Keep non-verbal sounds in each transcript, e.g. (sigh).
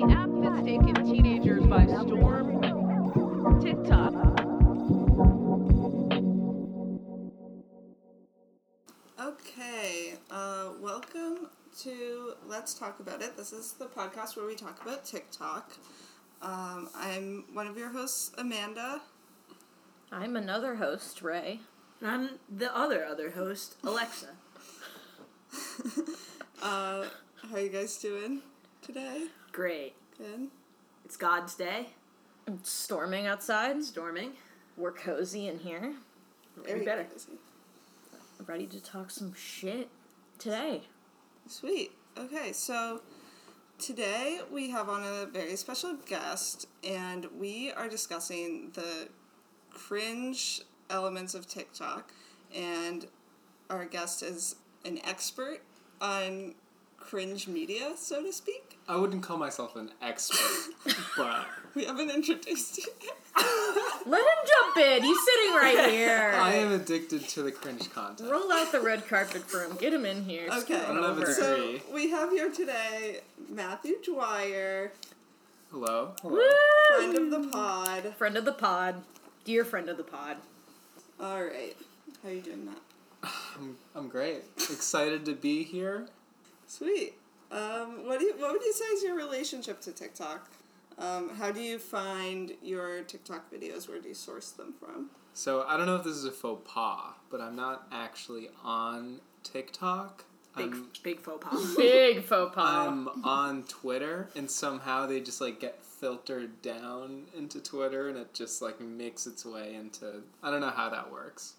The app that's taken teenagers by storm, TikTok. Okay, uh, welcome to Let's Tok About It. This is the podcast where we talk about TikTok. Um, I'm one of your hosts, Amanda. I'm another host, Ray. And I'm the other other host, Alexa. (laughs) Uh, how you guys doing today? Great. Good. It's God's day. It's storming outside. Storming. We're cozy in here. Very better. cozy. Ready to talk some shit today. Sweet. Okay, so today we have on a very special guest, and we are discussing the cringe elements of TikTok. And our guest is an expert on cringe media, so to speak. I wouldn't call myself an expert, (laughs) but We haven't introduced you. Let him jump in. He's sitting right here. (laughs) I am addicted to the cringe content. Roll out the red carpet for him. Get him in here. Okay. I don't have a over. degree. So we have here today Matthew Dwyer, Hello. Woo! friend of the pod. Friend of the pod. Dear friend of the pod. All right, how you doing, Matt? (sighs) I'm, I'm great. Excited to be here. Sweet. Um, what do you, what would you say is your relationship to TikTok? Um, how do you find your TikTok videos? Where do you source them from? So I don't know if this is a faux pas, but I'm not actually on TikTok. Big I'm, big faux pas. (laughs) Big faux pas. I'm on Twitter, and somehow they just like get filtered down into Twitter, and it just like makes its way into. I don't know how that works.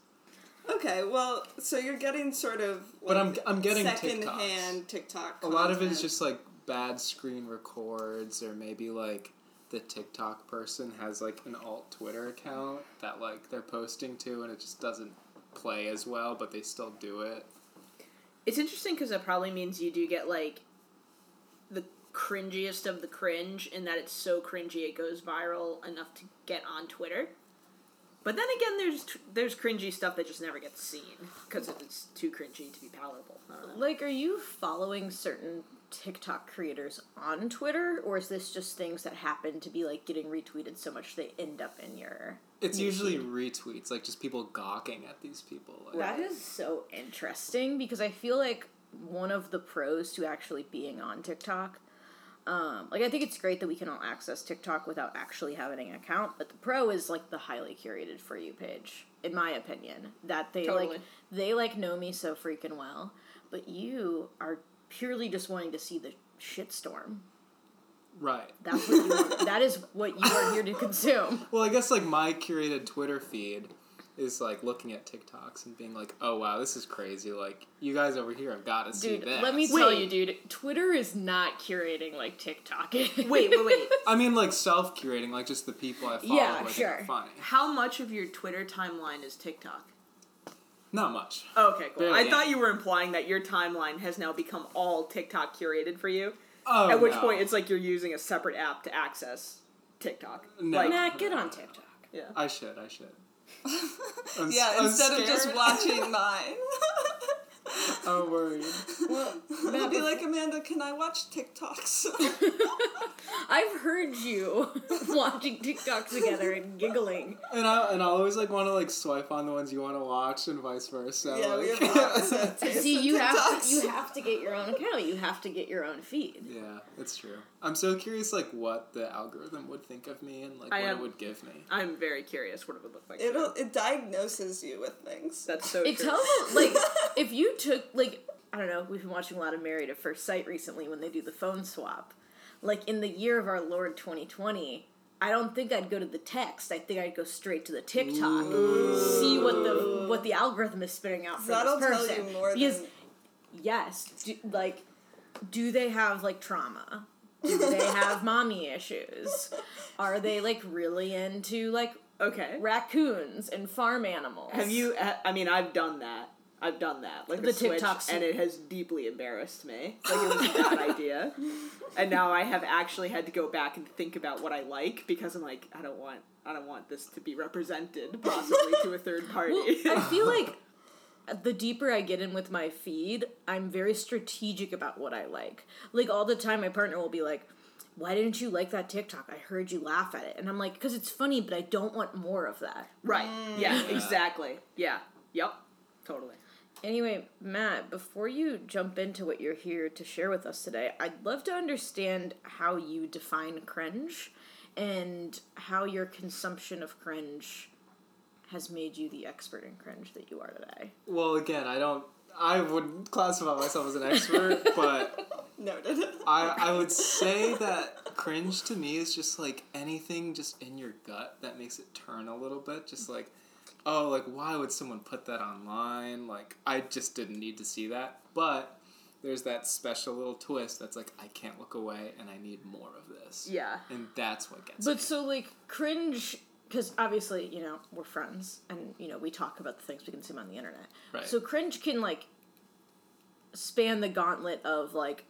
Okay, well, so you're getting sort of But I'm- like, I'm getting secondhand TikTok. A lot of it is just like bad screen records, or maybe like the TikTok person has like an alt Twitter account that like they're posting to, and it just doesn't play as well, but they still do it. it's interesting because that probably means you do get like the cringiest of the cringe in that it's so cringy it goes viral enough to get on Twitter. But then again, there's there's cringy stuff that just never gets seen because it's too cringy to be palatable. I don't know. Like, are you following certain TikTok creators on Twitter, or is this just things that happen to be like getting retweeted so much they end up in your? It's usually retweets, like just people gawking at these people. Like, That is so interesting because I feel like one of the pros to actually being on TikTok. Um, like I think it's great that we can all access TikTok without actually having an account, but the pro is like the highly curated for you page, in my opinion. That they Totally. like they like know me so freaking well, but you are purely just wanting to see the shitstorm. Right. That's what you (laughs) that is what you are here to consume. Well, I guess like my curated Twitter feed is like looking at TikToks and being like, "Oh wow, this is crazy! Like you guys over here have got to see Dude, this." let me tell Wait. you, dude, Twitter is not curating like TikTok. is. Wait, (laughs) wait, wait. I mean, like self curating, like just the people I follow. Yeah, who sure. Funny. How much of your Twitter timeline is TikTok? Not much. Okay, cool. Barely I thought you were implying that your timeline has now become all TikTok curated for you. Oh, At which no. point, it's like you're using a separate app to access TikTok. No. Like, Nah, get on TikTok. yeah. I should. I should. (laughs) Yeah. Instead of just watching mine, (laughs) I'm worried. Well, I'll be like Amanda. Can I watch TikToks? (laughs) I've heard you (laughs) watching TikToks together and giggling. And I and I always like want to like swipe on the ones you want to watch and vice versa. yeah, like, we have (laughs) See, in you have to, you have to get your own account. You have to get your own feed. Yeah, it's true. I'm so curious, like what the algorithm would think of me and like I what am- it would give me. I'm very curious what it would look like. It'll it diagnoses you with things. That's so It true. tells like if you took like I don't know. We've been watching a lot of Married at First Sight recently when they do the phone swap. Like in the year of our Lord 2020, I don't think I'd go to the text. I think I'd go straight to the TikTok. See what the what the algorithm is spitting out for That'll this tell person. you more because than yes, do, like do they have like trauma? Do they have (laughs) mommy issues? Are they like really into like okay. raccoons and farm animals? Have you? I mean, I've done that. I've done that, like The a switch, TikTok sw- and it has deeply embarrassed me. Like it was a bad (laughs) idea, and now I have actually had to go back and think about what I like because I'm like, I don't want, I don't want this to be represented possibly to a third (laughs) party. Well, I feel (laughs) like the deeper I get in with my feed, I'm very strategic about what I like. Like all the time, my partner will be like, why didn't you like that TikTok? I heard you laugh at it. And I'm like, because it's funny, but I don't want more of that. Right. Yeah, mm. exactly. Yeah. Yep. Totally. Anyway, Matt, before you jump into what you're here to share with us today, I'd love to understand how you define cringe and how your consumption of cringe has made you the expert in cringe that you are today. Well, again, I don't. I would classify myself as an expert, (laughs) but Noted. I, I would say that cringe to me is just like anything just in your gut that makes it turn a little bit. Just like, oh, like why would someone put that online? Like I just didn't need to see that. But there's that special little twist that's like I can't look away and I need more of this. Yeah. And that's what gets But me. so, like, cringe, because obviously, you know, we're friends and, you know, we talk about the things we consume on the internet. Right. So, cringe can, like, span the gauntlet of, like,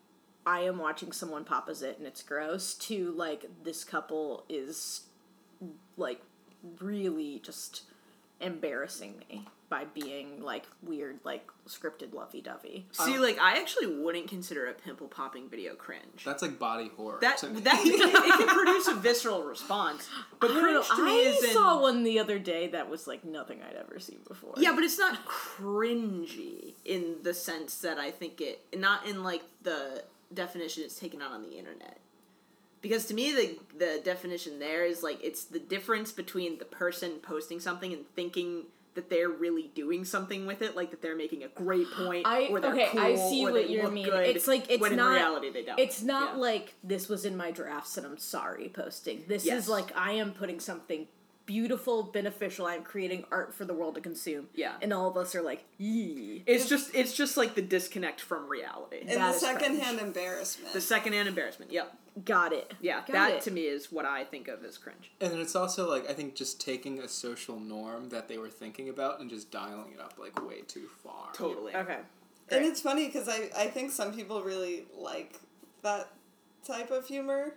I am watching someone pop a zit and it's gross, to, like, this couple is, like, really just embarrassing me by being, like, weird, like, scripted lovey dovey. See, oh. like I actually wouldn't consider a pimple popping video cringe. That's like body horror. that to me. that (laughs) it can produce a visceral response, but I know. cringe to me I is in, saw one the other day that was like nothing I'd ever seen before. Yeah, but it's not cringy in the sense that I think it not in like the definition it's taken on on the internet. Because to me the the definition there is like it's the difference between the person posting something and thinking that they're really doing something with it, like that they're making a great point, I or they're okay, cool, I see what you mean. good, It's like it's when not in reality they don't. It's not Yeah. like this was in my drafts and I'm sorry posting. This Yes. is like I am putting something beautiful, beneficial. I'm creating art for the world to consume. Yeah. and all of us are like, yee. It's just it's just like the disconnect from reality. And That the is secondhand embarrassment. The secondhand embarrassment. Yep. Got it. Yeah, Got that it. to me is what I think of as cringe. And then it's also like I think just taking a social norm that they were thinking about and just dialing it up like way too far. Totally. Okay. And it's funny because I, I think some people really like that type of humor,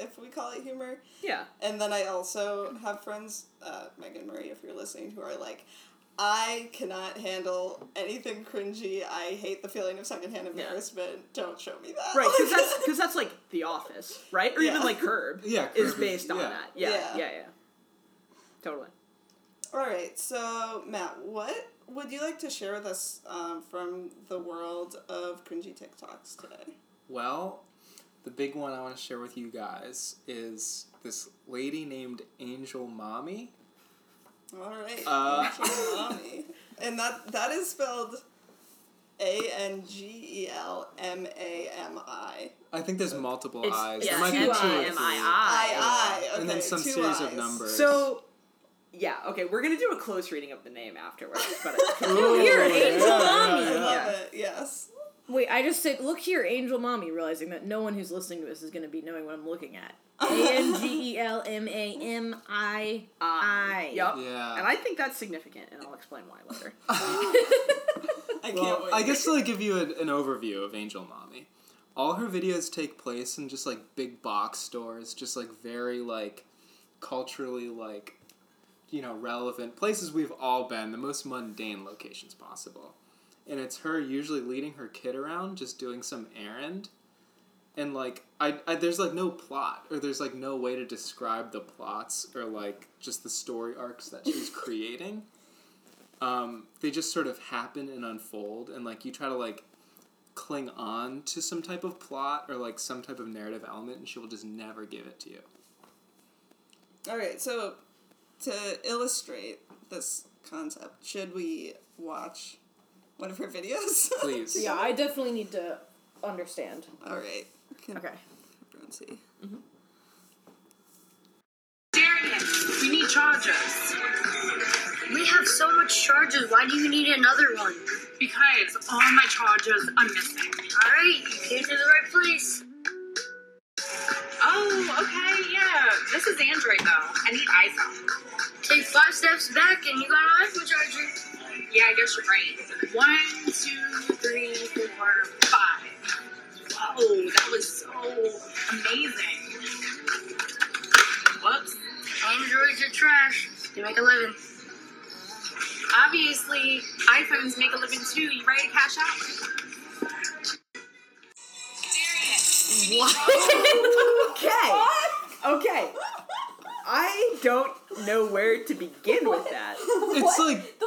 if we call it humor. Yeah. And then I also have friends, uh, Megan Marie, if you're listening, who are like, I cannot handle anything cringy. I hate the feeling of secondhand embarrassment. Don't show me that. Right, because that's (laughs) because that's like The Office, right? Or even like Curb. (laughs) Yeah, is Curb is- based on yeah. that. Yeah, Yeah. yeah, yeah, Totally. All right, so Matt, what would you like to share with us um, from the world of cringy TikToks today? Well, the big one I want to share with you guys is this lady named Angel Mommy. All right, Uh, Angel (laughs) Mommy. and that that is spelled A N G E L M A M I. I think there's multiple It's eyes. yeah, there might be two or I three. M I I I. Okay, and then some two series eyes. of numbers. So, yeah, okay, we're gonna do a close reading of the name afterwards, but (laughs) Ooh, You're yeah, Angel yeah, Mommy. I yeah. love it. Yes. Wait, I just said, look here, Angel Mommy, realizing that no one who's listening to this is going to be knowing what I'm looking at. (laughs) A N G E L M A M I I. Yep. Yeah. And I think that's significant, and I'll explain why later. (laughs) I can't Well, wait. I guess to like give you an, an overview of Angel Mommy, all her videos take place in just like big box stores, just like very like culturally like you know relevant places we've all been, the most mundane locations possible. And it's her usually leading her kid around, just doing some errand. And like I, I there's like no plot or there's like no way to describe the plots or like just the story arcs that she's (laughs) creating um, they just sort of happen and unfold and like you try to like cling on to some type of plot or like some type of narrative element and she will just never give it to you All right, so to illustrate this concept, should we watch one of her videos? (laughs) please Yeah, I definitely need to understand. All right. Can Okay. everyone see? Mm-hmm. Darius, we need chargers. We have so much charges. Why do you need another one? Because all my chargers are missing. All right, you came to the right place. Oh, okay, yeah. This is Android though. I need iPhone. Take five steps back and you got an iPhone charger. Yeah, I guess you're right. One, two, three, four, five. Whoa, that was so amazing. Whoops. Androids are trash. They make a living. Obviously, iPhones make a living too. You ready to cash out? What? okay. Okay. I don't know where to begin with that. It's like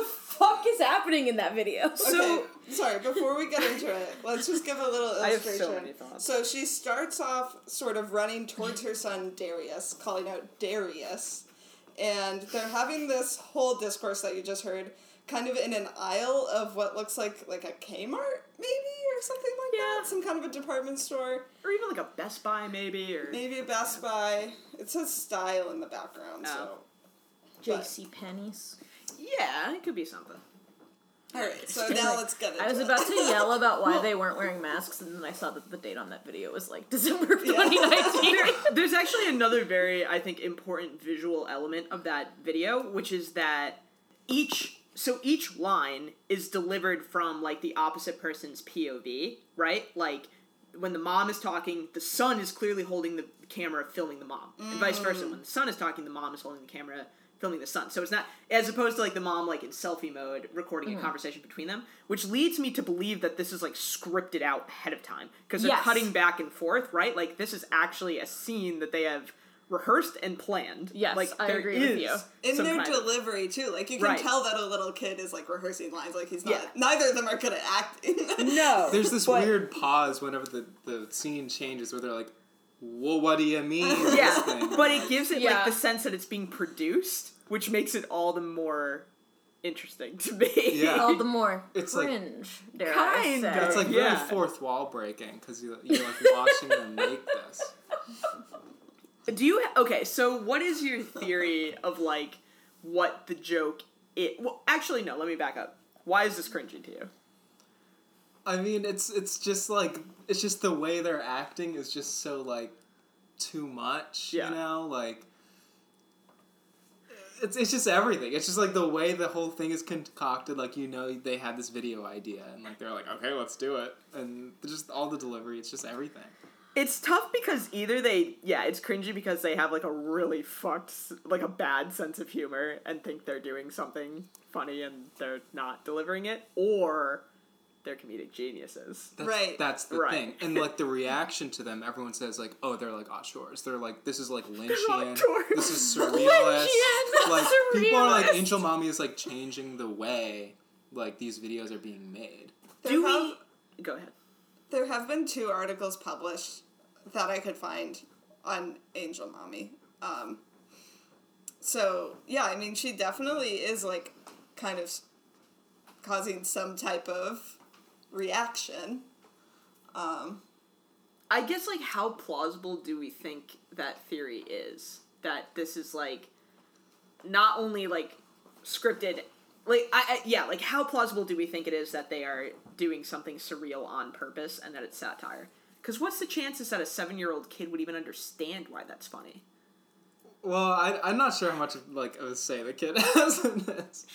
fuck is happening in that video? (laughs) Okay, sorry, before we get into it, let's just give a little illustration. (laughs) I have so illustration. many thoughts. So she starts off sort of running towards her son Darius, calling out Darius. And they're having this whole discourse that you just heard, kind of in an aisle of what looks like like a Kmart, maybe, or something like Yeah. that. Some kind of a department store. Or even like a Best Buy, maybe, or Maybe a Best Buy. It says style in the background, oh. so. Oh. JC Penney's. yeah, it could be something. Alright, so now let's get into I was it. about to yell about why (laughs) they weren't wearing masks, and then I saw that the date on that video was like December of 2019. (laughs) There's actually another very, I think, important visual element of that video, which is that each so each line is delivered from like the opposite person's POV, right? Like when the mom is talking, the son is clearly holding the camera filming the mom. And vice versa, mm. when the son is talking, the mom is holding the camera filming the son. So it's not as opposed to like the mom like in selfie mode recording a mm. conversation between them, which leads me to believe that this is like scripted out ahead of time because they're Yes. cutting back and forth, right? Like this is actually a scene that they have rehearsed and planned. Yes, like I agree with is you. in their kind of- delivery too. Like you can Right. tell that a little kid is like rehearsing lines. Like he's not. Yeah. Neither of them are good at acting. (laughs) no, there's this but- weird pause whenever the, the scene changes where they're like, well, what do you mean? (laughs) this yeah, thing?" but it gives it Yeah. like the sense that it's being produced, which makes it all the more interesting to me. Yeah. All the more It's like- cringe, dare Kind I of. It's like Yeah. very fourth wall breaking because you, you're like watching them make this. Do you okay? So, what is your theory of like what the joke? It well, actually, no. Let me back up. Why is this cringy to you? I mean, it's it's just like it's just the way they're acting is just so like too much. Yeah. You know, like it's it's just everything. It's just like the way the whole thing is concocted. Like you know, they had this video idea and like they're like, okay, let's do it, and just all the delivery. It's just everything. It's tough because either they, yeah, it's cringy because they have like a really fucked, like a bad sense of humor and think they're doing something funny and they're not delivering it, or they're comedic geniuses. That's, Right. That's the Right. thing. And like the reaction to them, everyone says like, "Oh, they're like auteurs. They're like this is like Lynchian. This is (laughs) surrealist. Lynchian, like people are like. Angel Mommy is like changing the way like these videos are being made. There Do have, we? Go ahead. There have been two articles published that I could find on Angel Mommy. Um, so yeah, I mean, she definitely is like kind of causing some type of reaction. Um, I guess like how plausible do we think that theory is? That this is like not only like scripted like I, I yeah, like how plausible do we think it is that they are doing something surreal on purpose and that it's satire? Cuz what's the chances that a 7-year-old kid would even understand why that's funny? Well, I, I'm not sure how much of, like i would say the kid (laughs) has in this.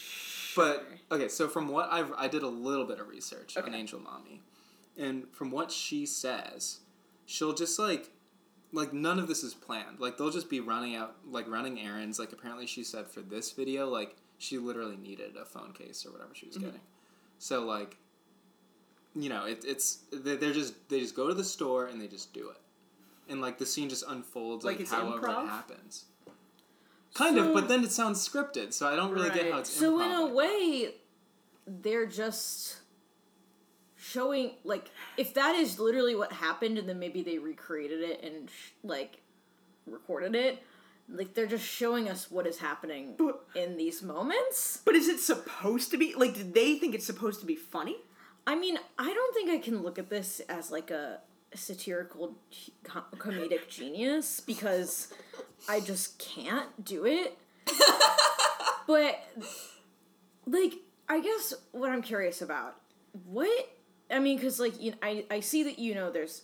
But okay, so from what I've I did a little bit of research on Angel Mommy, and from what she says, she'll just like like none of this is planned. Like they'll just be running out like running errands. Like apparently she said for this video, like she literally needed a phone case or whatever she was mm-hmm. getting. So like, you know, it, it's they- they're just they just go to the store and they just do it, and like the scene just unfolds Like like, however improv? it happens. Kind of, but then it sounds scripted, so I don't really get how it's So in a way, they're just showing like if that is literally what happened, and then maybe they recreated it and sh- like recorded it. Like they're just showing us what is happening But- in these moments. But is it supposed to be like did they think it's supposed to be funny? I mean, I don't think I can look at this as like a satirical g- comedic genius because I just can't do it. (laughs) but like I guess what I'm curious about what I mean cuz like you I I see that you know there's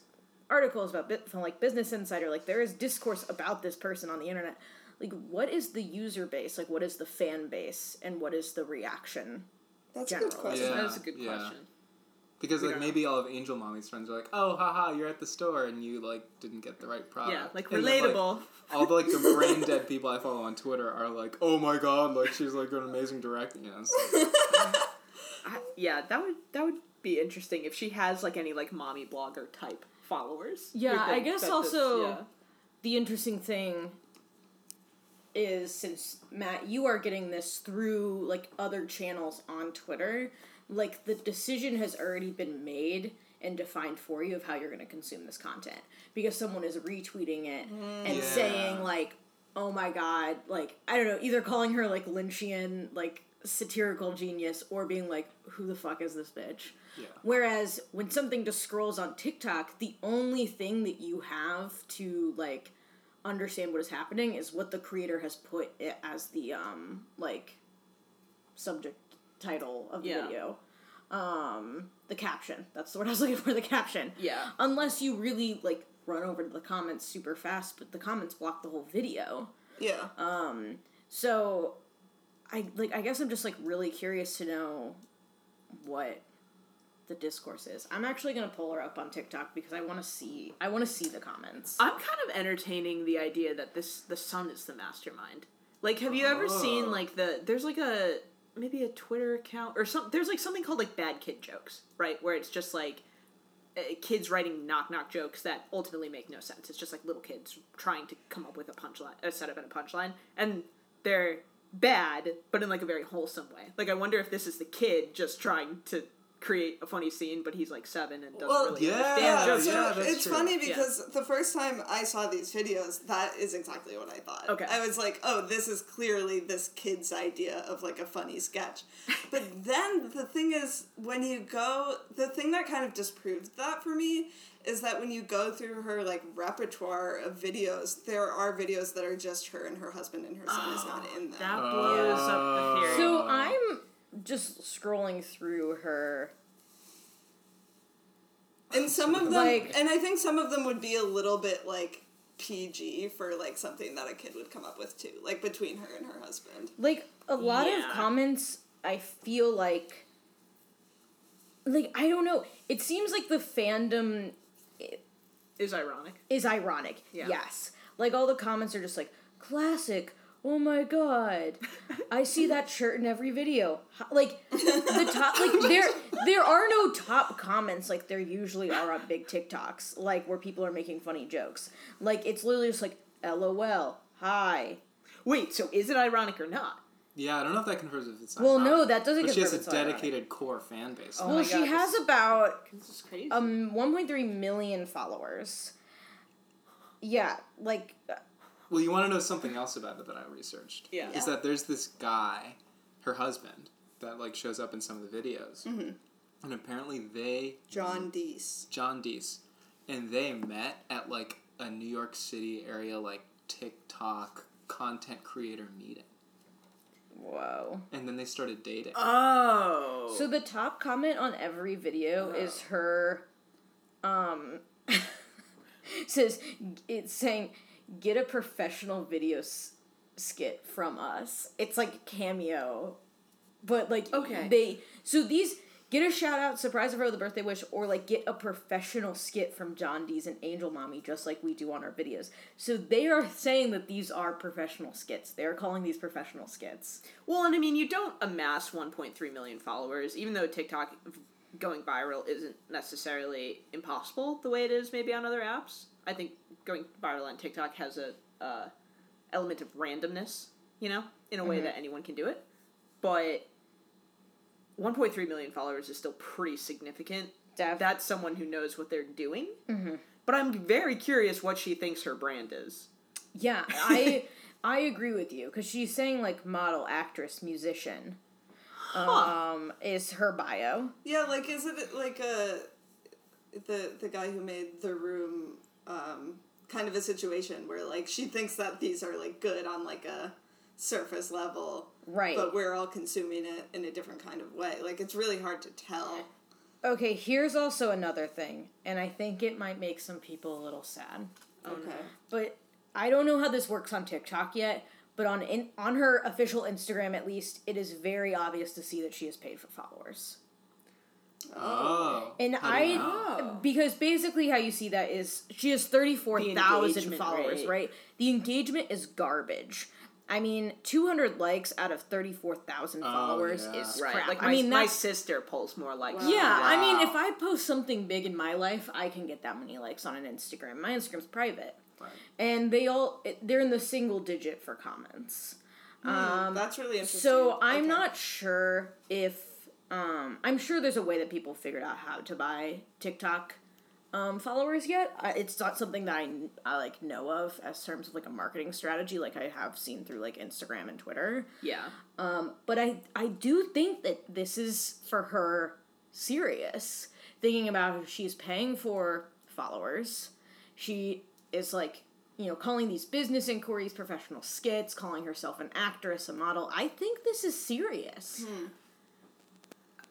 articles about bit from like Business Insider like there is discourse about this person on the internet. Like what is the user base? Like what is the fan base and what is the reaction? that's a good question. Yeah. That's a good yeah. question. Because We like don't know. maybe all of Angel Mommy's friends are like, "Oh, haha, you're at the store and you like didn't get the right product." Yeah, like And then, relatable. all the like the (laughs) brain dead people I follow on Twitter are like, "Oh my god, like she's like an amazing director." You know, like- (laughs) I, yeah, that would that would be interesting if she has like any like mommy blogger type followers. Yeah, I guess that this- also- yeah. the interesting thing is since Matt, you are getting this through like other channels on Twitter, like the decision has already been made and defined for you of how you're going to consume this content because someone is retweeting it and Yeah. saying like, "Oh my god," like I don't know, either calling her like Lynchian like satirical genius or being like, "Who the fuck is this bitch?" Yeah. Whereas when something just scrolls on TikTok, the only thing that you have to like understand what is happening is what the creator has put it as the um like subject title of the Yeah. video. Um the caption. That's the word I was (laughs) looking for, the caption. Yeah. Unless you really like run over to the comments super fast, but the comments block the whole video. Yeah. Um so I like I guess I'm just like really curious to know what the discourse is. I'm actually gonna pull her up on TikTok because I want to see. I want to see the comments. I'm kind of entertaining the idea that this the son is the mastermind. Like, have you ever Oh. seen like the there's like a maybe a Twitter account or some there's like something called like bad kid jokes, right? Where it's just like uh, kids writing knock knock jokes that ultimately make no sense. It's just like little kids trying to come up with a punchline, a setup and a punchline, and they're bad, but in like a very wholesome way. Like, I wonder if this is the kid just trying to create a funny scene, but he's like seven and doesn't Well, really yeah, understand Yeah, jokes. so yeah, that's it's true. funny because the first time I saw these videos, that is exactly what I thought. Okay. I was like, oh, this is clearly this kid's idea of like a funny sketch. (laughs) But then the thing is, when you go, the thing that kind of disproved that for me is that when you go through her like repertoire of videos, there are videos that are just her and her husband and her son is not oh, in them. That blows up the oh. theory. so I'm just scrolling through her. And some of them, Like- and I think some of them would be a little bit like PG for like something that a kid would come up with too, like between her and her husband. Like a lot Yeah. of comments, I feel like. Like I don't know. It seems like the fandom is ironic. is ironic. Yeah. Yes. Like all the comments are just like classic. Oh my god. I see that shirt in every video. Like the (laughs) top like there there are no top comments like there usually are on big TikToks like where people are making funny jokes. Like it's literally just like LOL. Hi. Wait, so is it ironic or not? Yeah, I don't know if that confirms if it's. Well, ironic, no, that doesn't But she has it's a ironic. dedicated core fan base. Oh Well, my she God, has this- about This is crazy. um 1.3 million followers. Yeah, like Well, you want to know something else about it that I researched? Yeah. Is that there's this guy, her husband, that like shows up in some of the videos, Mm-hmm. and apparently they John Deese. John Deese, and they met at like a New York City area like TikTok content creator meeting, whoa. and then they started dating. oh. So the top comment on every video is her um (laughs) says it's saying get a professional video s- skit from us. It's like cameo. But like Okay. they so these get a shout out surprise of her with a birthday wish or like get a professional skit from John Dees and Angel Mommy just like we do on our videos. So they are saying that these are professional skits. They're calling these professional skits. well, and I mean, you don't amass 1.3 million followers, even though TikTok going viral isn't necessarily impossible the way it is maybe on other apps. I think going viral on TikTok has a uh, element of randomness, you know, in a way that anyone can do it. But 1.3 million followers is still pretty significant. Def- That's someone who knows what they're doing. But I'm very curious what she thinks her brand is. Yeah, (laughs) I I agree with you because she's saying like model, actress, musician. Um, is her bio? Yeah, like is it like a the the guy who made the room um, kind of a situation where like she thinks that these are like good on like a surface level, Right. But we're all consuming it in a different kind of way. Like it's really hard to tell. Okay, here's also another thing, and I think it might make some people a little sad. Okay. But I don't know how this works on TikTok yet. But on in, on her official Instagram, at least, it is very obvious to see that she is paid for followers. Oh. And How I, know? because basically how you see that is she has 34,000 engagement followers, rate. right? The engagement is garbage. I mean, 200 likes out of 34,000 followers yeah. is Right. crap. Like I my, mean, my sister pulls more like yeah, I mean, if I post something big in my life, I can get that many likes on an Instagram. My Instagram's private. Right. and they all they're in the single digit for comments. Um, That's really interesting. so I'm Okay. not sure if um, I'm sure there's a way that people figured out how to buy TikTok um, followers yet. I, it's not something that I, I like know of as terms of like a marketing strategy, like I have seen through like Instagram and Twitter. Yeah. Um, but I I do think that this is for her serious. Thinking about if she's paying for followers, she is like you know calling these business inquiries, professional skits, calling herself an actress, a model. I think this is serious.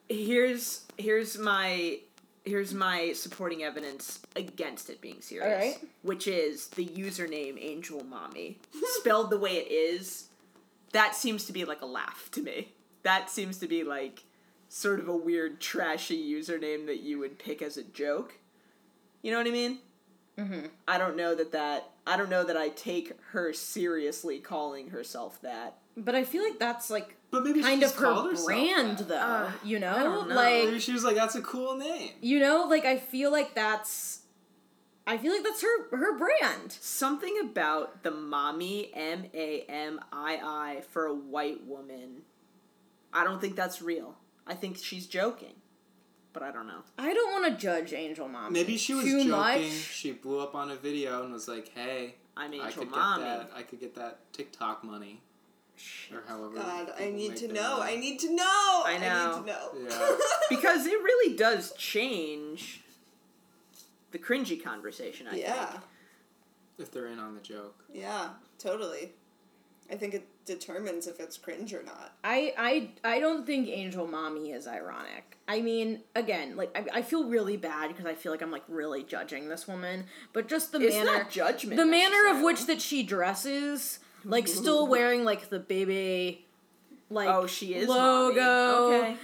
Here's here's my here's my supporting evidence against it being serious. Which is the username Angel Mommy. Spelled the way it is, that seems to be like a laugh to me. That seems to be like sort of a weird trashy username that you would pick as a joke. You know what I mean? Mm-hmm. I don't know that that I don't know that I take her seriously calling herself that. But I feel like that's like But maybe kind of just called her herself brand, that. though. you know, don't know. like Maybe she was like, "That's a cool name." you know, like I feel like that's. I feel like that's her her brand. Something about the mommy M A M I I for a white woman. I don't think that's real. I think she's joking, but I don't know. I don't want to judge Angel Mom. Maybe she was too joking. much. She blew up on a video and was like, "Hey, I'm I Angel could Mommy. get that. I could get that TikTok money, or however." God, I need to know. money." I need to know. I know. need to know. Yeah. (laughs) because it really does change the cringy conversation. I yeah. think. if they're in on the joke. Yeah. Totally. I think it determines if it's cringe or not. I, I I don't think Angel Mommy is ironic. I mean, again, like I, I feel really bad because I feel like I'm like really judging this woman, but just the It's manner, not judgment. the manner of which that she dresses, like still (laughs) wearing like the baby, like Oh, she is logo, mommy. Okay.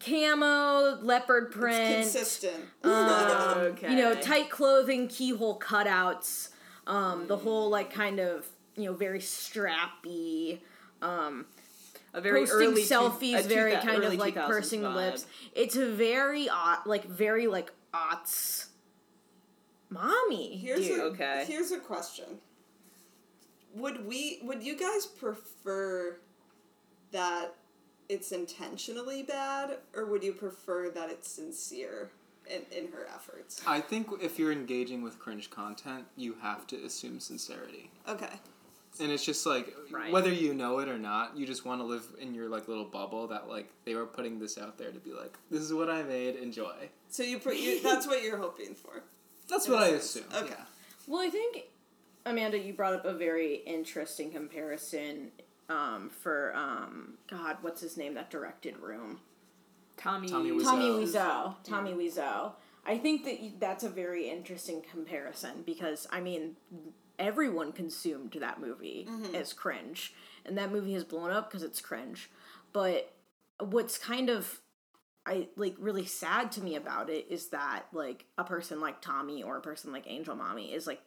camo, leopard It's print, consistent. um, (laughs) Okay. you know, tight clothing, keyhole cutouts, um, the whole like kind of you know very strappy. Um, A very posting early two- selfies, a two very thou- kind of like pursing the vibe. lips. It's a very odd, like very like aughts, mommy. Here's dude. a, okay. Here's a question. Would we would you guys prefer that it's intentionally bad or would you prefer that it's sincere in, in her efforts? I think if you're engaging with cringe content, you have to assume sincerity. Okay. And it's just like Right. whether you know it or not, you just want to live in your like little bubble that like they were putting this out there to be like, this is what I made, enjoy. So you put you that's what you're hoping for. That's what i sense. assume. Okay. yeah. Well, I think Amanda, you brought up a very interesting comparison um, for um, God, what's his name that directed Room? Tommy. Tommy Wiseau. Tommy Wiseau. Wiseau. Tommy Wiseau. I think that you- that's a very interesting comparison because I mean, everyone consumed that movie as cringe, and that movie has blown up because it's cringe. But what's kind of I like really sad to me about it is that like a person like Tommy or a person like Angel Mommy is like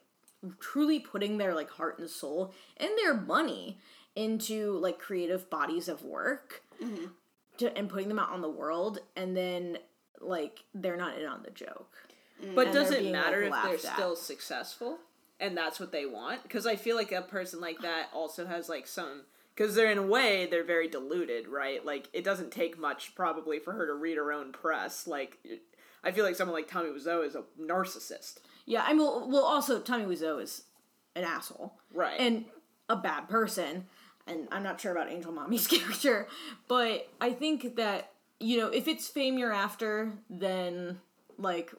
truly putting their like heart and soul and their money into like creative bodies of work mm-hmm. to, and putting them out on the world and then like they're not in on the joke. Mm, but And does it matter like, if they're at. still successful and that's what they want? Because I feel like a person like that also has like some. Because they're in a way they're very diluted, right? Like it doesn't take much probably for her to read her own press. Like I feel like someone like Tommy Wiseau is a narcissist, Yeah, I mean well, also Tommy Wiseau is an asshole. right? and a bad person. And I'm not sure about Angel Mommy's (laughs) character, but I think that you know if it's fame you're after, then like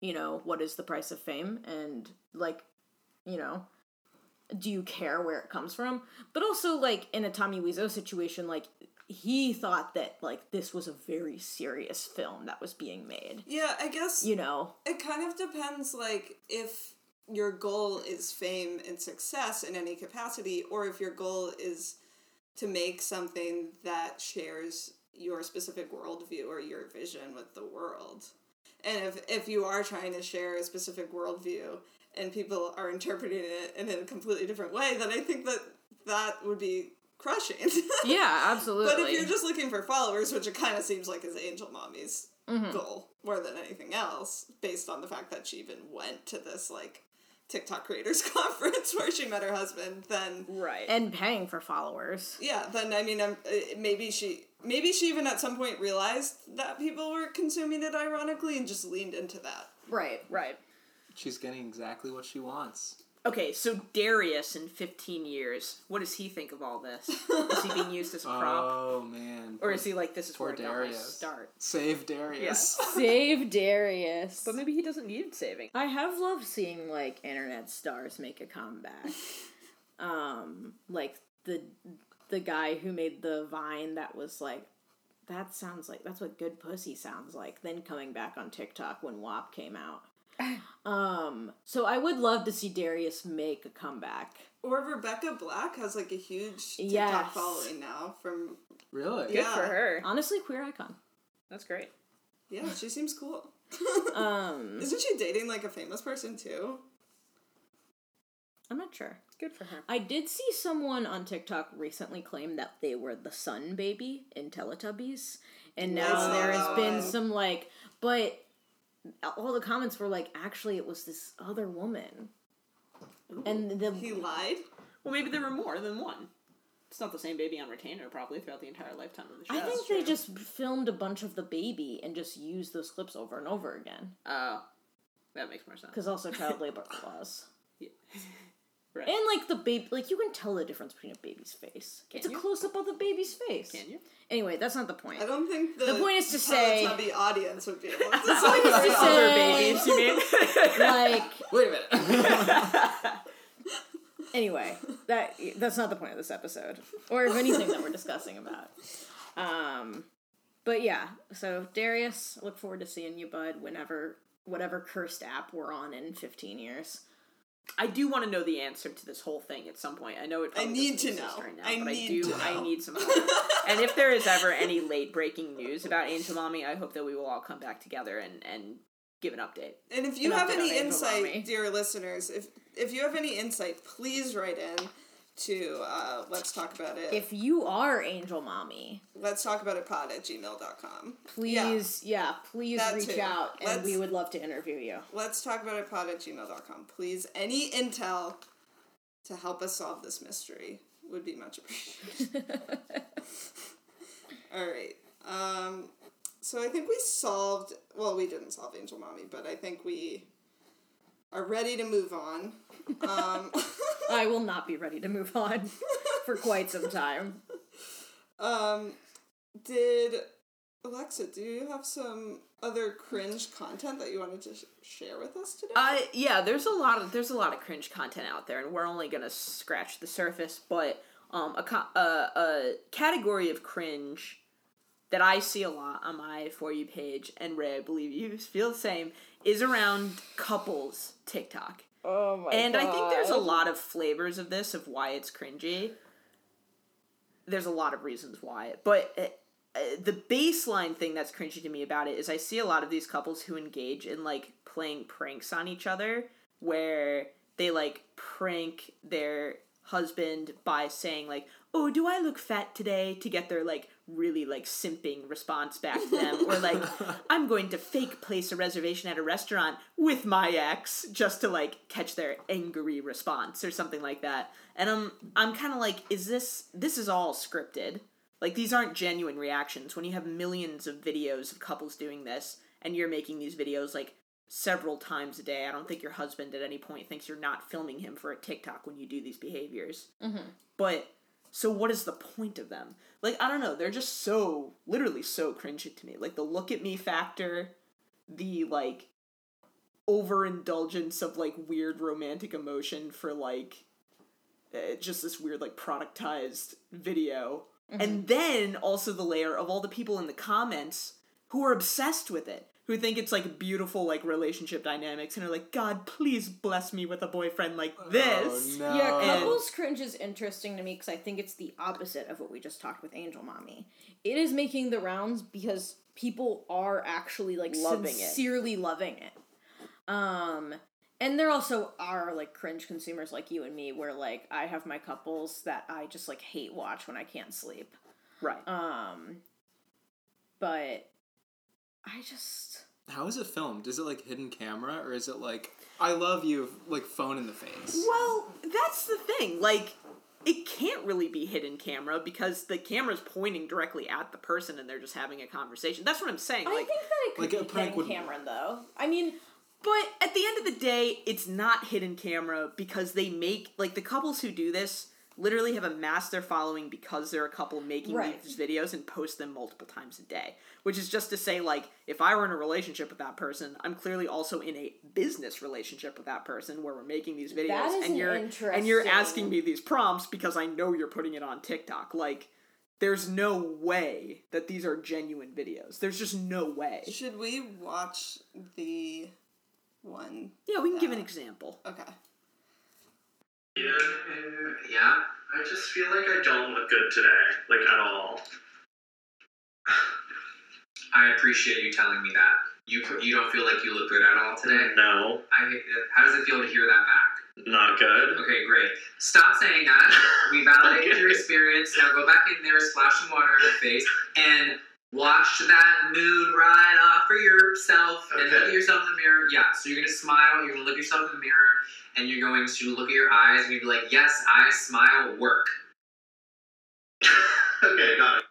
you know what is the price of fame, and like you know do you care where it comes from? But also like in a Tommy Wiseau situation, like he thought that like this was a very serious film that was being made. Yeah, I guess You know, it kind of depends like if your goal is fame and success in any capacity or if your goal is to make something that shares your specific worldview or your vision with the world and if, if you are trying to share a specific worldview and people are interpreting it in a completely different way then i think that that would be crushing (laughs) yeah, absolutely. but if you're just looking for followers, which it kind of seems like is Angel Mommy's Mm-hmm. goal more than anything else, based on the fact that she even went to this like TikTok creators (laughs) conference where she met her husband, then Right. And paying for followers. yeah, then I mean, um, uh, maybe she maybe she even at some point realized that people were consuming it ironically and just leaned into that. Right. right. She's getting exactly what she wants. Okay, so Darius in 15 years, what does he think of all this? Is he being used as a (laughs) prop? Oh man. or is he like, this is Poor where I got my Darius. start? Save Darius. (laughs) Save Darius. But maybe he doesn't need saving. I have loved seeing like internet stars make a comeback. (laughs) um, like the the guy who made the vine that was like that sounds like that's what good pussy sounds like. Then coming back on TikTok when WAP came out. (laughs) um, so I would love to see Darius make a comeback. Or Rebecca Black has like a huge TikTok Yes. following now from Really? Good Yeah. for her. Honestly, queer icon. That's great. yeah, she seems cool. (laughs) Um, Isn't she dating like a famous person too? I'm not sure. Good for her. I did see someone on TikTok recently claim that they were the sun baby in Teletubbies, and now there has been some like, but all the comments were like, actually, it was this other woman, and the He lied. Well, maybe there were more than one. It's not the same baby on retainer, probably, throughout the entire lifetime of the show. I think they just filmed a bunch of the baby and just used those clips over and over again. Oh, that makes more sense. Because also child labor laws. (laughs) Yeah. Right. And like the baby, like you can tell the difference between a baby's face. it's a close up of the baby's face. Can you? Anyway, that's not the point. I don't think the, The point is to say- Teletubby audience would be able (laughs) to The point is to say- babies, you mean? like (laughs) Wait a minute. (laughs) anyway, that that's not the point of this episode or of anything that we're discussing about. Um, but yeah, so Darius, look forward to seeing you, bud. Whenever whatever cursed app we're on in fifteen years. I do want to know the answer to this whole thing at some point. I know it. Probably need to know. right now, I but need I do. to I need some help. (laughs) and if there is ever any late breaking news about Angel Mommy, I hope that we will all come back together and and give an update. And if you An have any insight, dear listeners, if if you have any insight, please write in to uh, let's talk about it. If you are Angel Mommy, let's talk about it pod at gmail.com. please, yeah, please That reach too. out, and Let's- we would love to interview you. Let's talk about it pod at gmail.com. Please, any intel to help us solve this mystery would be much appreciated. (laughs) All right. Um, so I think we solved. Well, we didn't solve Angel Mommy, but I think we are ready to move on. Um, (laughs) I will not be ready to move on (laughs) for quite some time. um, did Alexa? Do you have some other cringe content that you wanted to sh- share with us today? Uh, yeah, there's a lot of there's a lot of cringe content out there, and we're only gonna scratch the surface. But um, a co- a, a category of cringe that I see a lot on my for you page, and Ray, I believe you feel the same, is around couples TikTok. Oh my and I think there's a lot of flavors of this of why it's cringy. There's a lot of reasons why, but uh, uh, the baseline thing that's cringy to me about it is I see a lot of these couples who engage in like playing pranks on each other, where they like prank their husband by saying like, "Oh, do I look fat today?" to get their like really like simping response back to them, or like, (laughs) "I'm going to fake place a reservation at a restaurant with my ex just to like catch their angry response or something like that." And I'm I'm kind of like, "Is this this is all scripted?" Like these aren't genuine reactions when you have millions of videos of couples doing this and you're making these videos like several times a day. I don't think your husband at any point thinks you're not filming him for a TikTok when you do these behaviors. Mm-hmm. But so what is the point of them? Like I don't know, they're just so literally so cringy to me. Like the look at me factor, the like overindulgence of like weird romantic emotion for like uh, just this weird like productized video and then also the layer of all the people in the comments who are obsessed with it who think it's like beautiful like relationship dynamics and are like god please bless me with a boyfriend like this Oh, no. Yeah, And- couples cringe is interesting to me because I think it's the opposite of what we just talked with Angel Mommy. It is making the rounds because people are actually like Loving it. sincerely loving it. Um, and there also are like cringe consumers like you and me, where like I have my couples that I just like hate watch when I can't sleep. right Um, but I just How is it filmed? Is it like hidden camera or is it like I love you like phone in the face? Well, that's the thing. Like, it can't really be hidden camera because the camera's pointing directly at the person and they're just having a conversation. That's what I'm saying. I Like, think that it could like a prank hidden would- camera though. I mean, but at the end of the day, it's not hidden camera because they make like the couples who do this literally have amassed their following because they're a couple making Right. these videos and post them multiple times a day. Which is just to say, like, if I were in a relationship with that person, I'm clearly also in a business relationship with that person where we're making these videos That is and you're and you're asking me these prompts because I know you're putting it on TikTok. Like, there's no way that these are genuine videos. There's just no way. Should we watch the one? Yeah, we can give an example. Okay. Yeah, yeah. I just feel like I don't look good today, like at all. (sighs) I appreciate you telling me that. You you don't feel like you look good at all today. No, I how does it feel to hear that back? not good. Okay, great. Stop saying that. We validated (laughs) your experience. Now go back in there, splash some water in your face, and wash that mood right off for yourself. Okay. And look at yourself in the mirror. Yeah. So you're gonna smile. You're gonna look yourself in the mirror, and you're going to look at your eyes, and you're be like, "Yes, I smile. Work." (laughs) okay, got it.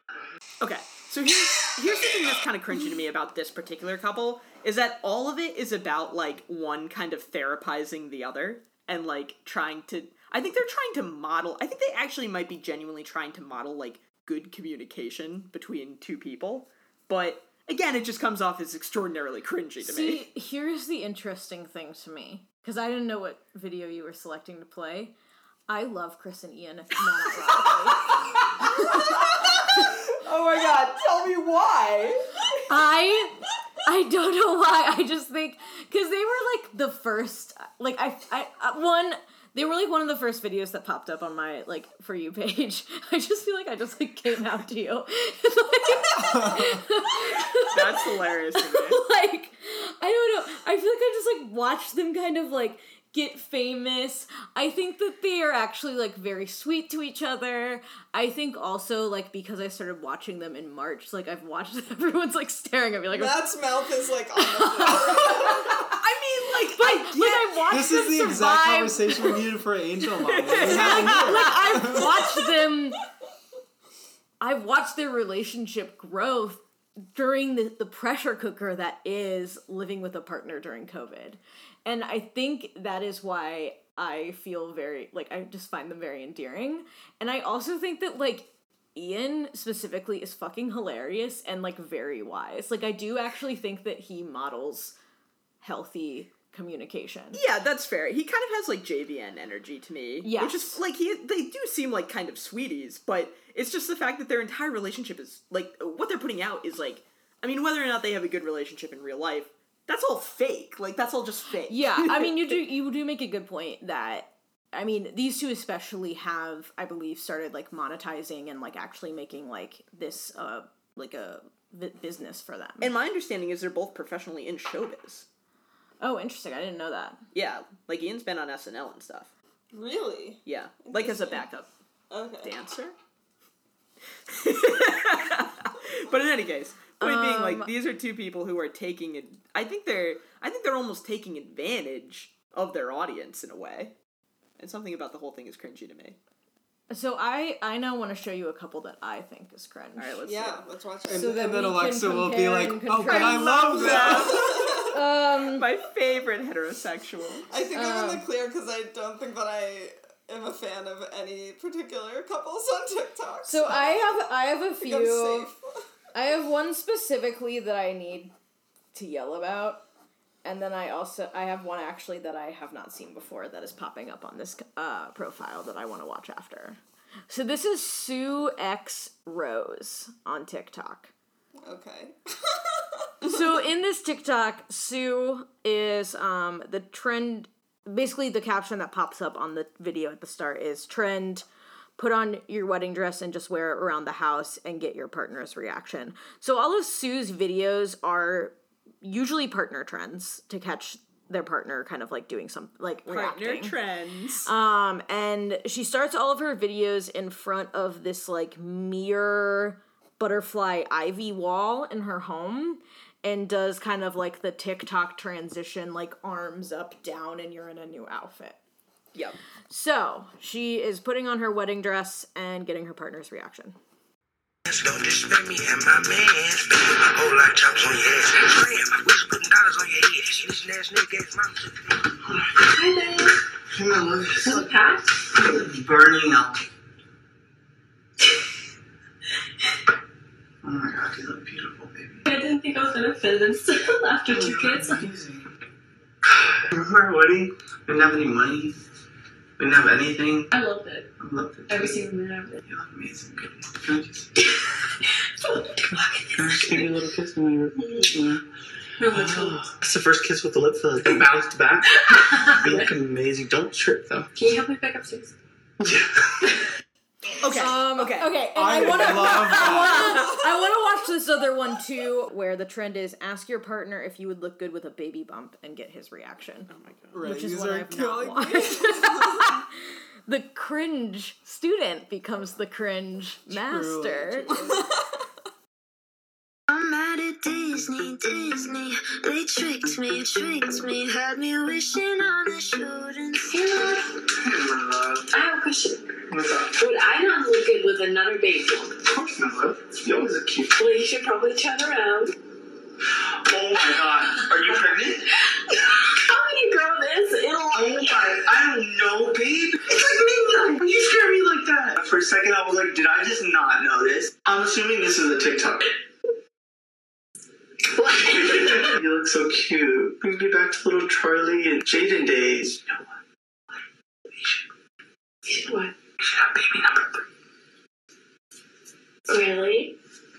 Okay, so here's here's the thing that's kind of cringy to me about this particular couple is that all of it is about like one kind of therapizing the other and like trying to. I think they're trying to model. I think they actually might be genuinely trying to model like good communication between two people, but again, it just comes off as extraordinarily cringy to me. see, here's the interesting thing to me because I didn't know what video you were selecting to play. I love Chris and Ian. (laughs) Oh my god, tell me why. I I don't know why. I just think because they were like the first, like I I uh, one. They were like one of the first videos that popped up on my like for you page. (laughs) I just feel like I just like came out to you. (laughs) That's hilarious (laughs) like I don't know. I feel like I just like watched them kind of like get famous. I think that they are actually like very sweet to each other. I think also like because I started watching them in March, like I've watched (laughs) everyone's like staring at me like Matt's mouth is like on the (laughs) floor. I mean, like, I like I watched This them is the survive. exact conversation we (laughs) needed for Angel Mom. We like I've watched them I've watched their relationship growth during the, the pressure cooker that is living with a partner during COVID. And I think that is why I feel very like I just find them very endearing. And I also think that like Ian specifically is fucking hilarious and like very wise. Like I do actually think that he models healthy communication. Yeah, that's fair. He kind of has like JVN energy to me. Yeah, Which is like he they do seem like kind of sweeties, but it's just the fact that their entire relationship is like what they're putting out is like I mean whether or not they have a good relationship in real life, that's all fake. Like that's all just fake. Yeah, I mean, you do (laughs) you do make a good point that I mean these two especially have I believe started like monetizing and like actually making like this uh like a business for them. and my understanding is they're both professionally in showbiz. Oh, interesting. I didn't know that. Yeah, like Ian's been on SNL and stuff. really? Yeah, like as a backup Okay. dancer. (laughs) but in any case, point being, Um, like these are two people who are taking it. I think they're. I think they're almost taking advantage of their audience in a way, and something about the whole thing is cringy to me. So I I now want to show you a couple that I think is cringe. All right, let's. Yeah, let's watch it. And, So that and then Alexa will be like, "Oh, but I love that." (laughs) Um, (laughs) My favorite heterosexual. I think I'm in Um, the clear because I don't think that I am a fan of any particular couples on TikTok. so I have I have a I think I'm few. safe. I have one specifically that I need to yell about, and then I also I have one actually that I have not seen before that is popping up on this uh, profile that I want to watch after. So this is Sue X Rose on TikTok. Okay. (laughs) so in this TikTok, Sue is um the trend. Basically, the caption that pops up on the video at the start is trend. Put on your wedding dress and just wear it around the house and get your partner's reaction. So all of Sue's videos are usually partner trends to catch their partner kind of like doing something like Partner reacting. trends. Um, and she starts all of her videos in front of this like mirror butterfly ivy wall in her home. And does kind of like the TikTok transition, like arms up, down, and you're in a new outfit. Yep. So she is putting on her wedding dress and getting her partner's reaction. Don't disrespect me and my man. Spending my whole life chops on your ass. Slam, wish putting dollars on your head. She this ass nigga ass mouth. Hi, babe. Hey, my love. Is it packed? burning up. (laughs) Oh my god, you look beautiful, baby. I didn't think I was gonna fit this after two kids. Remember our wedding? We didn't have any money. We didn't have anything. I loved it. I loved it. Every single minute of it. You look amazing. Can I just, can I just give you a little kiss? on your- Yeah. That's the first kiss with the lip filler. They bounced back. You look amazing. Don't trip though. Can you help me back upstairs? (laughs) Okay. Um, okay. Okay. And I, I want to. love (laughs) that. I want to watch this other one too, where the trend is ask your partner if you would look good with a baby bump and get his reaction, Oh my god. Right, which is these what I've not killing watched. (laughs) the cringe student becomes the cringe master. I'm mad at Disney, Disney. They tricked me, tricked me, had me wishing on a shooting star. Hey, my love. I have a question. What's up? Would I not look good with another baby? Of course, my love. You always look cute. Well, you should probably turn around. Oh my god. Are you pregnant? How many grow this? It'll. Oh my, I don't know, babe. It's like midnight. You scare me like that. For a second, I was like, did I just not notice? I'm assuming this is a TikTok. (laughs) you look so cute. Brings me back to little Charlie and Jaden days. You know what? We should, What? we should have baby number three. Really?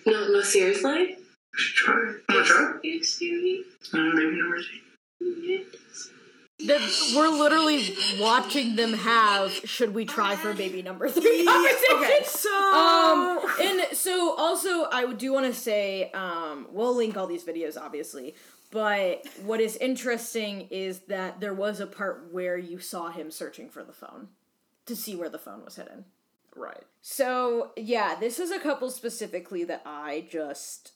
No, no, seriously? We should try. I'm gonna try. You serious? Uh, baby number three. The- we're literally watching them have should we try for baby number three conversation. Okay, so Um, and so also I do want to say, um, we'll link all these videos obviously, but what is interesting is that there was a part where you saw him searching for the phone to see where the phone was hidden. right. So yeah, this is a couple specifically that I just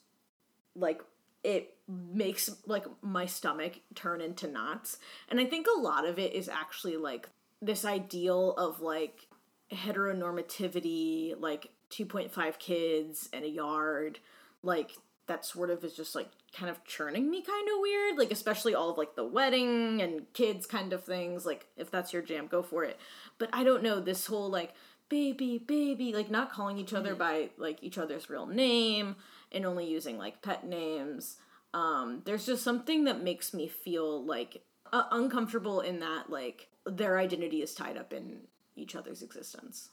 like it makes like my stomach turn into knots. And I think a lot of it is actually like this ideal of like heteronormativity, like 2.5 kids and a yard, like that sort of is just like kind of churning me kind of weird, like especially all of like the wedding and kids kind of things, like if that's your jam, go for it. But I don't know, this whole like baby, baby, like not calling each other mm-hmm. by like each other's real name and only using like pet names. Um, there's just something that makes me feel like uh, uncomfortable in that like their identity is tied up in each other's existence.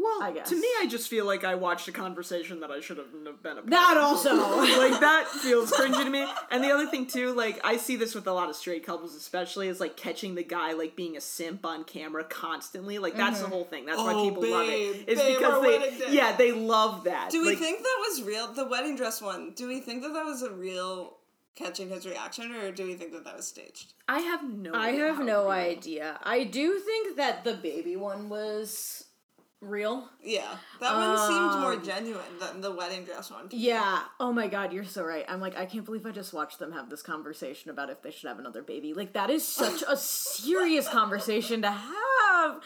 Well, I guess. to me, I just feel like I watched a conversation that I should have been a part That of. also. (laughs) (laughs) like that feels cringy to me. And the other thing too, like I see this with a lot of straight couples, especially, is like catching the guy like being a simp on camera constantly. Like that's the whole thing. That's why Oh, people love babe, it. It's babe, because they, yeah, they love that. Do we Like, think that was real? The wedding dress one. Do we think that that was a real catching his reaction, or do we think that that was staged? I have no. I idea have no real. idea. I do think that the baby one was real. Yeah, that one seemed more Um, genuine than the wedding dress one. Yeah. Oh my god, you're so right. I'm like, I can't believe I just watched them have this conversation about if they should have another baby. Like that is such a serious (laughs) conversation to have.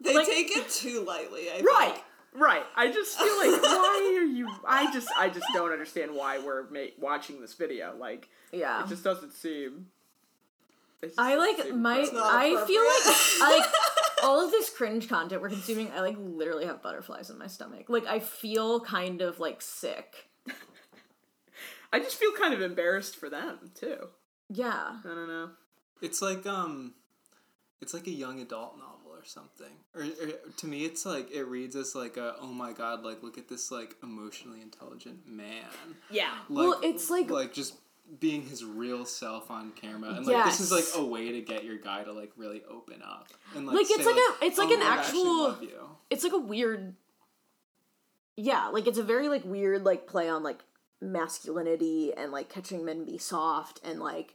They like- take it too lightly. I Right. Think. Right. I just feel like (laughs) why are you? I just I just don't understand why we're ma- watching this video. Like Yeah. it just doesn't seem. just I doesn't like seem my I feel like appropriate. like (laughs) all of this cringe content we're consuming, I like literally have butterflies in my stomach. Like I feel kind of like sick. (laughs) I just feel kind of embarrassed for them too. Yeah. I don't know. It's like um, it's like a young adult novel or something. Or, or to me, it's like it reads as like a oh my god, like look at this like emotionally intelligent man. Yeah. Like, Well, it's like- like just being his real self on camera, and like this is like a way to get your guy to like really open up and like, Like, it's say, like a- it's like "Oh, an actual- love you." It's like a weird Yeah, like it's a very like weird like play on like masculinity and like catching men be soft and like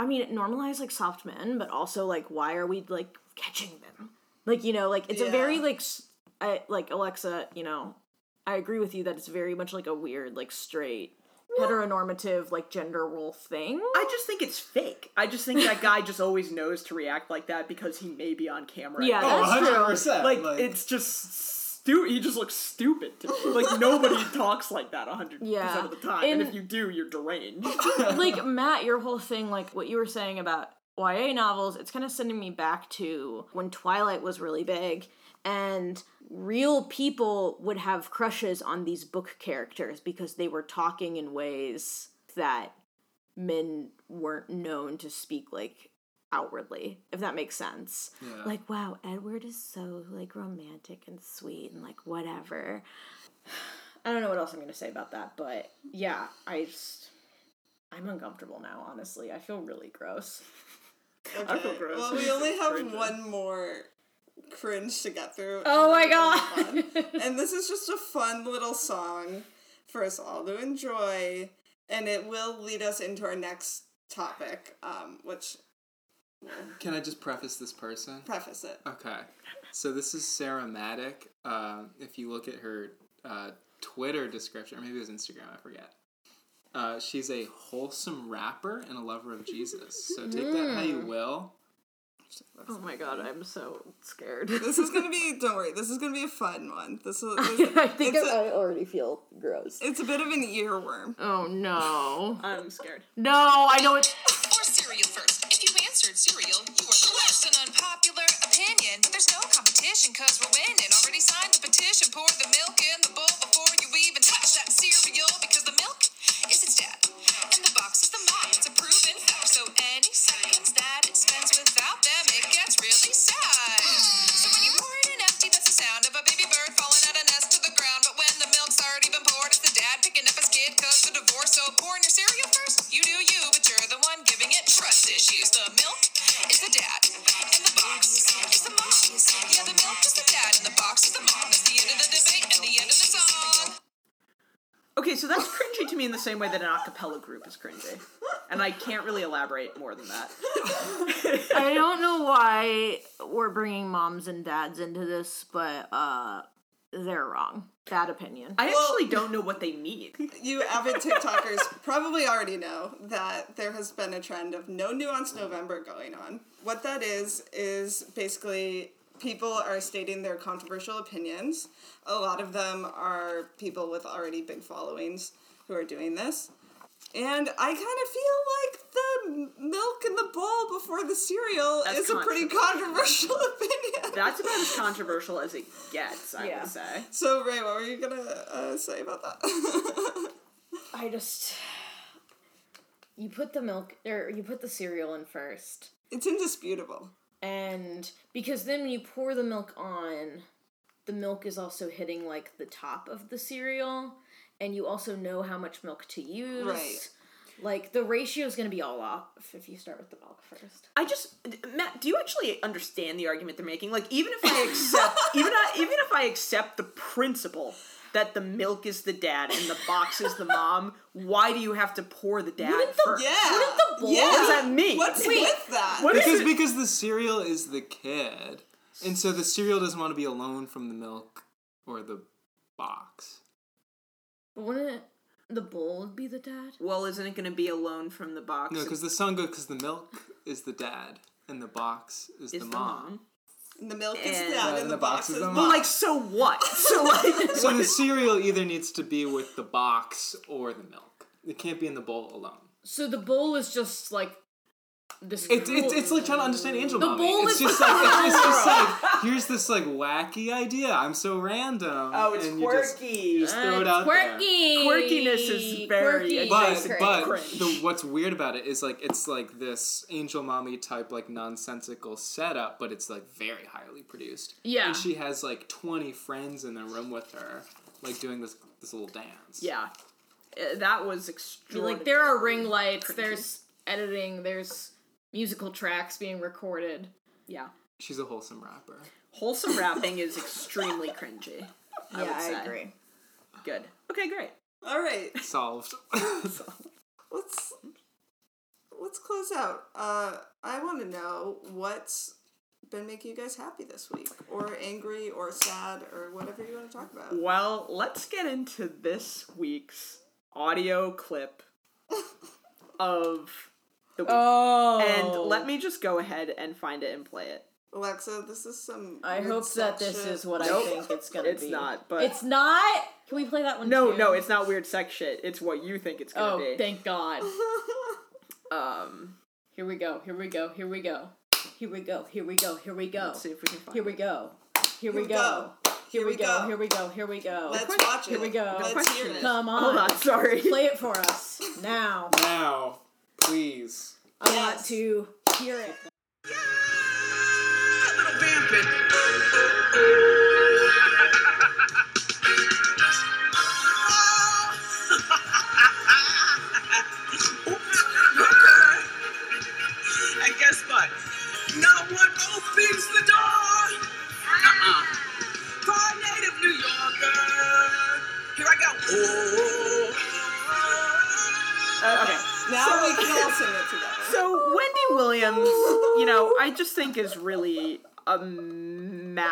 I mean it normalize like soft men, but also like why are we like catching them? Like, you know, like it's a very like s- I, like Alexa, you know, I agree with you that it's very much like a weird like straight heteronormative like gender role thing. I just think it's fake. I just think that guy just always knows to react like that because he may be on camera. Yeah, Oh, that's true. 100%. like, like it's just stu- He just looks stupid to me. Like nobody (laughs) talks like that hundred Yeah. percent of the time. And, And- if you do, you're deranged. (laughs) like (laughs) Matt, your whole thing, like what you were saying about YA novels, it's kind of sending me back to when Twilight was really big and real people would have crushes on these book characters because they were talking in ways that men weren't known to speak like outwardly if that makes sense Yeah. like wow edward is so like romantic and sweet and like whatever (sighs) i don't know what else i'm gonna say about that but yeah i just i'm uncomfortable now honestly i feel really gross (laughs) I feel gross. Well, we (laughs) only have Cringe. one more cringe to get through. oh my and then we'll move on. god (laughs) and this is just a fun little song for us all to enjoy, and it will lead us into our next topic, um, which Can I just preface this person? preface it. Okay. So this is Sarah Maddock. Um, if you look at her uh, Twitter description, or maybe it was Instagram, I forget. Uh, she's a wholesome rapper and a lover of Jesus. (laughs) So take that how you will. oh my god i'm so scared (laughs) This is gonna be. Don't worry. This is gonna be a fun one. This is. (laughs) i think it's, I a, already feel gross it's a bit of an earworm. oh no I'm scared. no i know it Or cereal first. Cereal, you are the worst. An unpopular opinion, but there's no competition because we're winning. Already signed the petition. Pour the milk in the bowl before you even touch that cereal because the milk is its dad. And the box is the mom. It's a proven fact. So any seconds that it spends without them, it gets really sad. So when you pour it in empty, that's the sound of a baby bird falling out of nest to the ground. But when the milk's already been poured, it's the dad picking up his kid cause the divorce. So pouring your cereal first, you do you, but you're the one giving it trust issues. The milk is the dad, and the box is the mom. Yeah, the milk is the dad, and the box is the mom. That's the end of the debate and the end of the song. Okay, so that's cringy to me in the same way that an a cappella group is cringy. And I can't really elaborate more than that. I don't know why we're bringing moms and dads into this, but uh, they're wrong. Bad opinion. I Well- actually don't know what they mean. You avid TikTokers probably already know that there has been a trend of no nuance November going on. What that is is basically people are stating their controversial opinions. A lot of them are people with already big followings who are doing this. And I kind of feel like the milk in the bowl before the cereal That's is a pretty controversial (laughs) opinion. That's about as controversial as it gets, I Yeah. would say. so, Ray, what were you gonna uh, say about that? (laughs) I just you put the milk or you put the cereal in first, it's indisputable. And because then when you pour the milk on, the milk is also hitting like the top of the cereal, and you also know how much milk to use. Right. Like the ratio is going to be all off if you start with the milk first. I just Matt, do you actually understand the argument they're making? Like even if I accept (laughs) even I, even if I accept the principle that the milk is the dad and the box is the mom, why do you have to pour the dad Wouldn't the- first? Yeah. Wouldn't the bowl- Yeah. What does that mean? What's Wait, with that? what is Because because the cereal is the kid, and so the cereal doesn't want to be alone from the milk or the box. But wouldn't the bowl be the dad? Well, isn't it going to be alone from the box? No, because the song goes because the milk is the dad and the box is, is the mom. And the milk is And- that, Right, and the box is the Well, like so what? (laughs) So like So the cereal either needs to be with the box or the milk. It can't be in the bowl alone. So the bowl is just like this. It's it's, it's like trying to understand Angel The Mommy. bowl It's is- just like it's just like (laughs) here's this like wacky idea. I'm so random. Oh, it's and you just- quirky. you just throw it out there. quirky. Quirkiness is very Quirky. But but the, what's weird about it is like it's like this angel mommy type like nonsensical setup, but it's like very highly produced. Yeah. and she has like twenty friends in the room with her, like doing this this little dance. yeah, Uh, that was I extraordinary. like there are ring lights. There's editing. There's musical tracks being recorded. yeah. she's a wholesome rapper. Wholesome (laughs) rapping is extremely cringy. I would say. Good. Okay, great. All right, Solved. (laughs) let's let's close out. Uh, I want to know what's been making you guys happy this week, or angry, or sad, or whatever you want to talk about. Well, let's get into this week's audio clip (laughs) of the week. Oh. And let me just go ahead and find it and play it. Alexa, this is some. I hope that this shit. is what Nope. I think it's gonna It's be. not, but- it's not. Can we play that one? No, too? no, it's not weird sex shit. It's what you think it's gonna Oh, be. thank God. (laughs) um, Here we go. Here we go. Here we go. Here we go. Here we go. Here we go. let's see if we can find Here we go. Here we we go. go. Here we we go. go. Here we go. Here we go. Let's watch it. Here we go. Let's hear it. Come on. Hold on, sorry. Play it for us now. Now, please. I Yes. want to hear it. little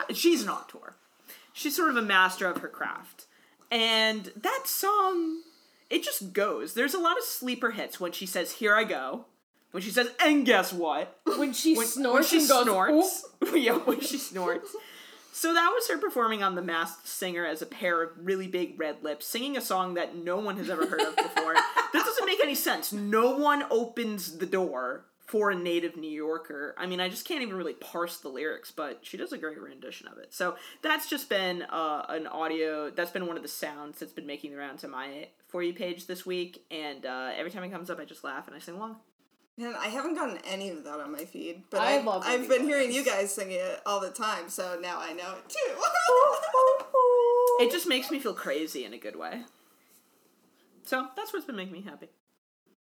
ma- she's an auteur. She's sort of a master of her craft. And that song it just goes. There's a lot of sleeper hits when she says here I go. When she says and guess what? When she When, snorts when she goes, snorts. (laughs) yeah, when she snorts. So that was her performing on The Masked Singer as a pair of really big red lips, singing a song that no one has ever heard of before. this doesn't make any sense. No one opens the door for a native New Yorker. I mean, I just can't even really parse the lyrics, but she does a great rendition of it. So that's just been uh, an audio. That's been one of the sounds that's been making the rounds on my for you page this week. And uh, every time it comes up, I just laugh and I sing along. Man, I haven't gotten any of that on my feed, but I I love I've Wendy been hearing you guys sing it all the time, so now I know it too. (laughs) It just makes me feel crazy in a good way. So that's what's been making me happy.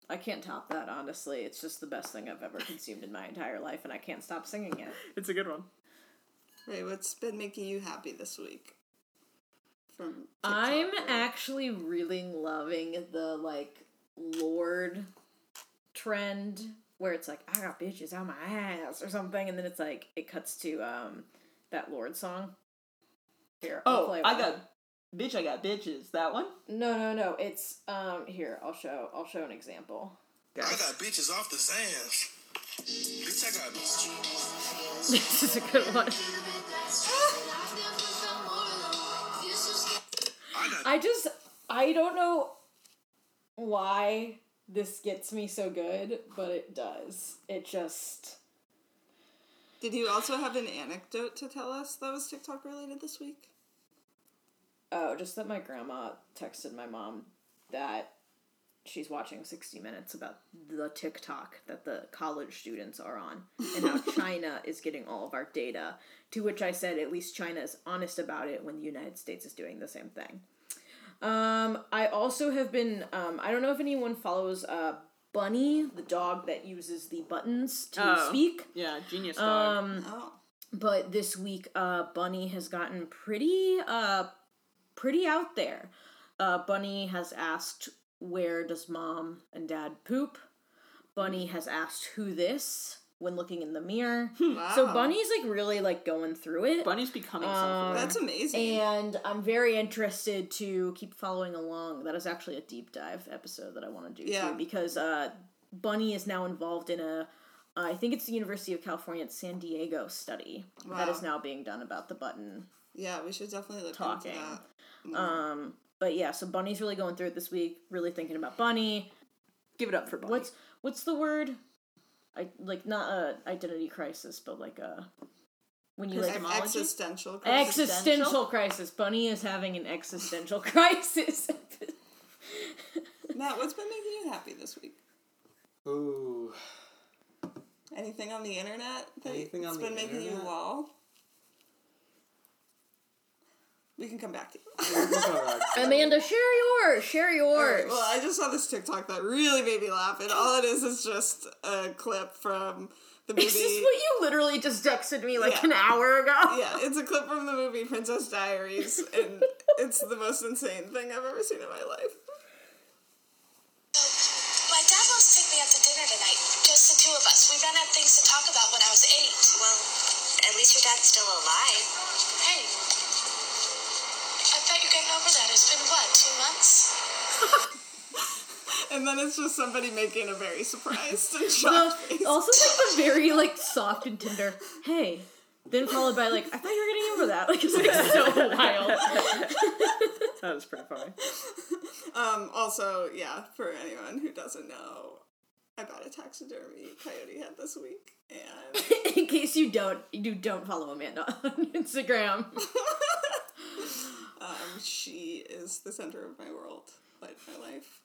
I can't top that, honestly. It's just the best thing I've ever consumed in my entire life, and I can't stop singing it. (laughs) It's a good one. Hey, what's been making you happy this week? From TikTok I'm or- actually really loving the like Lorde trend where it's like I got bitches on my ass or something, and then it's like it cuts to um that Lorde song. Here, I'll Oh, play I one. got bitch. I got bitches. That one. no, no, no. It's um here. I'll show. I'll show an example. I got bitches off the Zans. Bitch, I got bitches. (laughs) this is a good one. I just I don't know why this gets me so good, but it does. It just Did you also have an anecdote to tell us that was TikTok related this week? Oh, just that my grandma texted my mom that she's watching 60 minutes about the TikTok that the college students are on and how (laughs) China is getting all of our data. To which I said, at least China is honest about it when the United States is doing the same thing. Um, I also have been, um, I don't know if anyone follows uh, Bunny, the dog that uses the buttons to Oh. speak. Yeah, genius dog. Um, Oh. but this week uh bunny has gotten pretty uh pretty out there uh bunny has asked where does mom and dad poop bunny has asked who this when looking in the mirror (laughs) so bunny's like really like going through it Bunny's becoming um, self-aware. That's amazing. and i'm very interested to keep following along that is actually a deep dive episode that i want to do Yeah. too because uh bunny is now involved in a I think it's the University of California at San Diego study that is now being done about the button. yeah, we should definitely look Talking. into that. More. Um, but yeah, so Bunny's really going through it this week. Really thinking about Bunny. Give it up for Bunny. What's what's the word? I like not a identity crisis, but like a when you like Ex- Epistemology? existential. crisis. existential crisis. Bunny is having an existential (laughs) crisis. Matt, what's been making you happy this week? Ooh. Anything on the internet that's on the been making you internet? lol? We can come back to you. (laughs) Amanda, share yours. Share yours. Alright, well, I just saw this TikTok that really made me laugh, and all it is is just a clip from the movie. This is this what you literally just texted me like Yeah. an hour ago? yeah, it's a clip from the movie Princess Diaries, and it's the most insane thing I've ever seen in my life. My dad wants to take me out to dinner tonight. Just the two of us. We ran out of things to talk about when I was eight. Well, at least your dad's still alive. Hey. I thought you're getting over that. It's been what, two months? (laughs) and then it's just somebody making a very surprised and The- (laughs) shocked face. also like the (laughs) very like soft and tender. Hey. Then followed by like, I thought you were getting over that. Like it's like so wild. That was pretty funny. Um, also, yeah, for anyone who doesn't know, I bought a taxidermy coyote head this week, and In case you don't, you don't follow Amanda on Instagram. Um, she is the center of my world, like my life.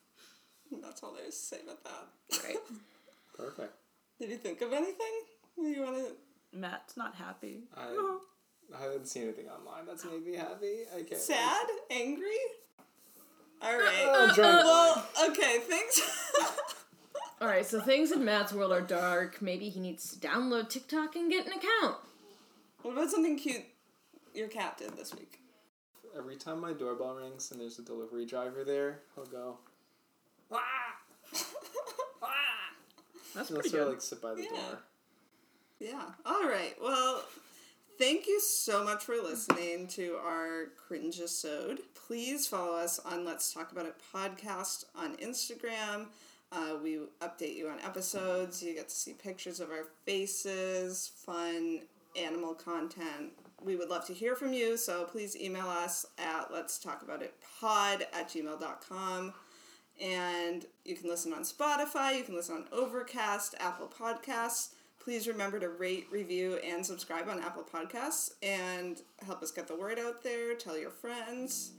And that's all there is to say about that. Right. (laughs) Perfect. Did you think of anything? You want to Matt's not happy. I, (laughs) I haven't seen anything online that's made me happy. I can't. sad, angry? All right. Oh, drunk. well, okay. Thanks. (laughs) All right, so things in Matt's world are dark. Maybe he needs to download TikTok and get an account. what about something cute your cat did this week? Every time my doorbell rings and there's a delivery driver there, I'll go. "Wah!" (laughs) That's And pretty good. like sit by the Yeah. door. Yeah. All right. Well, thank you so much for listening to our cringe episode. Please follow us on Let's Tok About It podcast on Instagram. Uh, we update you on episodes. You get to see pictures of our faces, fun animal content. We would love to hear from you, so please email us at let's talk about it pod at gmail.com. And you can listen on Spotify, you can listen on Overcast, Apple Podcasts. Please remember to rate, review, and subscribe on Apple Podcasts and help us get the word out there. Tell your friends.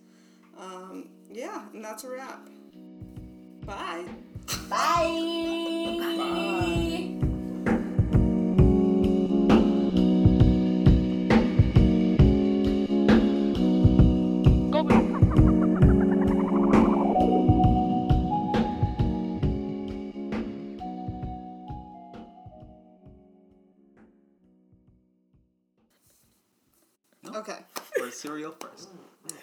Um, yeah, and that's a wrap. Bye. Bye. Cereal first. Mm, mm.